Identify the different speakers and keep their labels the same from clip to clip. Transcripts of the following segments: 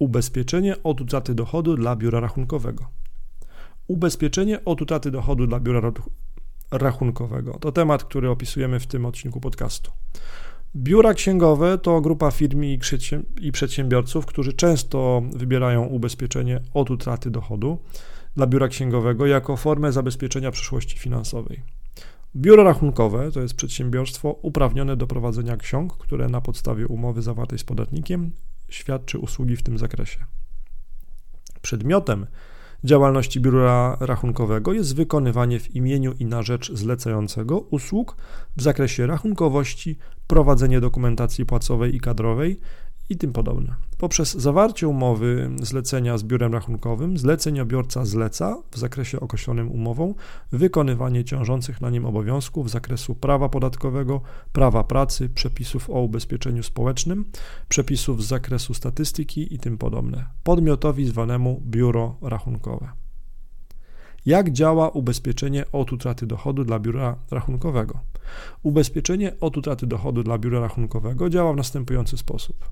Speaker 1: Ubezpieczenie od utraty dochodu dla biura rachunkowego. Ubezpieczenie od utraty dochodu dla biura rachunkowego to temat, który opisujemy w tym odcinku podcastu. Biura księgowe to grupa firm i przedsiębiorców, którzy często wybierają ubezpieczenie od utraty dochodu dla biura księgowego jako formę zabezpieczenia przyszłości finansowej. Biuro rachunkowe to jest przedsiębiorstwo uprawnione do prowadzenia ksiąg, które na podstawie umowy zawartej z podatnikiem świadczy usługi w tym zakresie. Przedmiotem działalności biura rachunkowego jest wykonywanie w imieniu i na rzecz zlecającego usług w zakresie rachunkowości, prowadzenie dokumentacji płacowej i kadrowej i tym podobne. Poprzez zawarcie umowy zlecenia z biurem rachunkowym, zleceniobiorca zleca w zakresie określonym umową wykonywanie ciążących na nim obowiązków z zakresu prawa podatkowego, prawa pracy, przepisów o ubezpieczeniu społecznym, przepisów z zakresu statystyki i tym podobne podmiotowi zwanemu biuro rachunkowe. Jak działa ubezpieczenie od utraty dochodu dla biura rachunkowego? Ubezpieczenie od utraty dochodu dla biura rachunkowego działa w następujący sposób.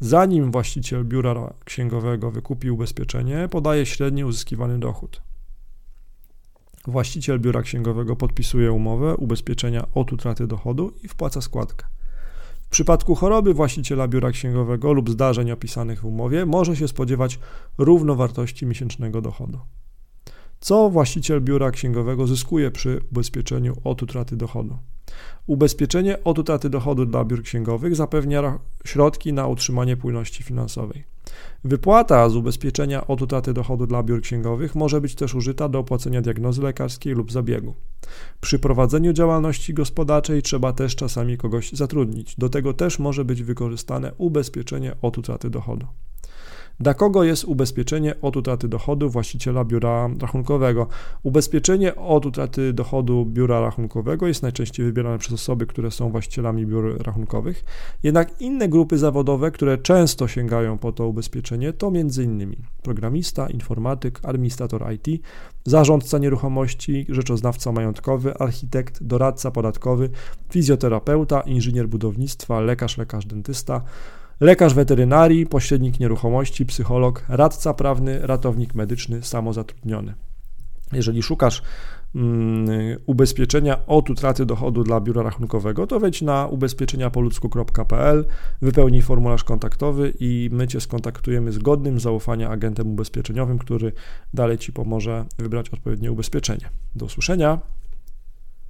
Speaker 1: Zanim właściciel biura księgowego wykupi ubezpieczenie, podaje średni uzyskiwany dochód. Właściciel biura księgowego podpisuje umowę ubezpieczenia od utraty dochodu i wpłaca składkę. W przypadku choroby właściciela biura księgowego lub zdarzeń opisanych w umowie może się spodziewać równowartości miesięcznego dochodu. Co właściciel biura księgowego zyskuje przy ubezpieczeniu od utraty dochodu? Ubezpieczenie od utraty dochodu dla biur księgowych zapewnia środki na utrzymanie płynności finansowej. Wypłata z ubezpieczenia od utraty dochodu dla biur księgowych może być też użyta do opłacenia diagnozy lekarskiej lub zabiegu. Przy prowadzeniu działalności gospodarczej trzeba też czasami kogoś zatrudnić. Do tego też może być wykorzystane ubezpieczenie od utraty dochodu. Dla kogo jest ubezpieczenie od utraty dochodu właściciela biura rachunkowego? Ubezpieczenie od utraty dochodu biura rachunkowego jest najczęściej wybierane przez osoby, które są właścicielami biur rachunkowych. Jednak inne grupy zawodowe, które często sięgają po to ubezpieczenie, to m.in. programista, informatyk, administrator IT, zarządca nieruchomości, rzeczoznawca majątkowy, architekt, doradca podatkowy, fizjoterapeuta, inżynier budownictwa, lekarz, lekarz dentysta lekarz weterynarii, pośrednik nieruchomości, psycholog, radca prawny, ratownik medyczny, samozatrudniony. Jeżeli szukasz um, ubezpieczenia od utraty dochodu dla biura rachunkowego, to wejdź na ubezpieczeniapoludzku.pl, wypełnij formularz kontaktowy i my Cię skontaktujemy z godnym zaufania agentem ubezpieczeniowym, który dalej Ci pomoże wybrać odpowiednie ubezpieczenie. Do usłyszenia.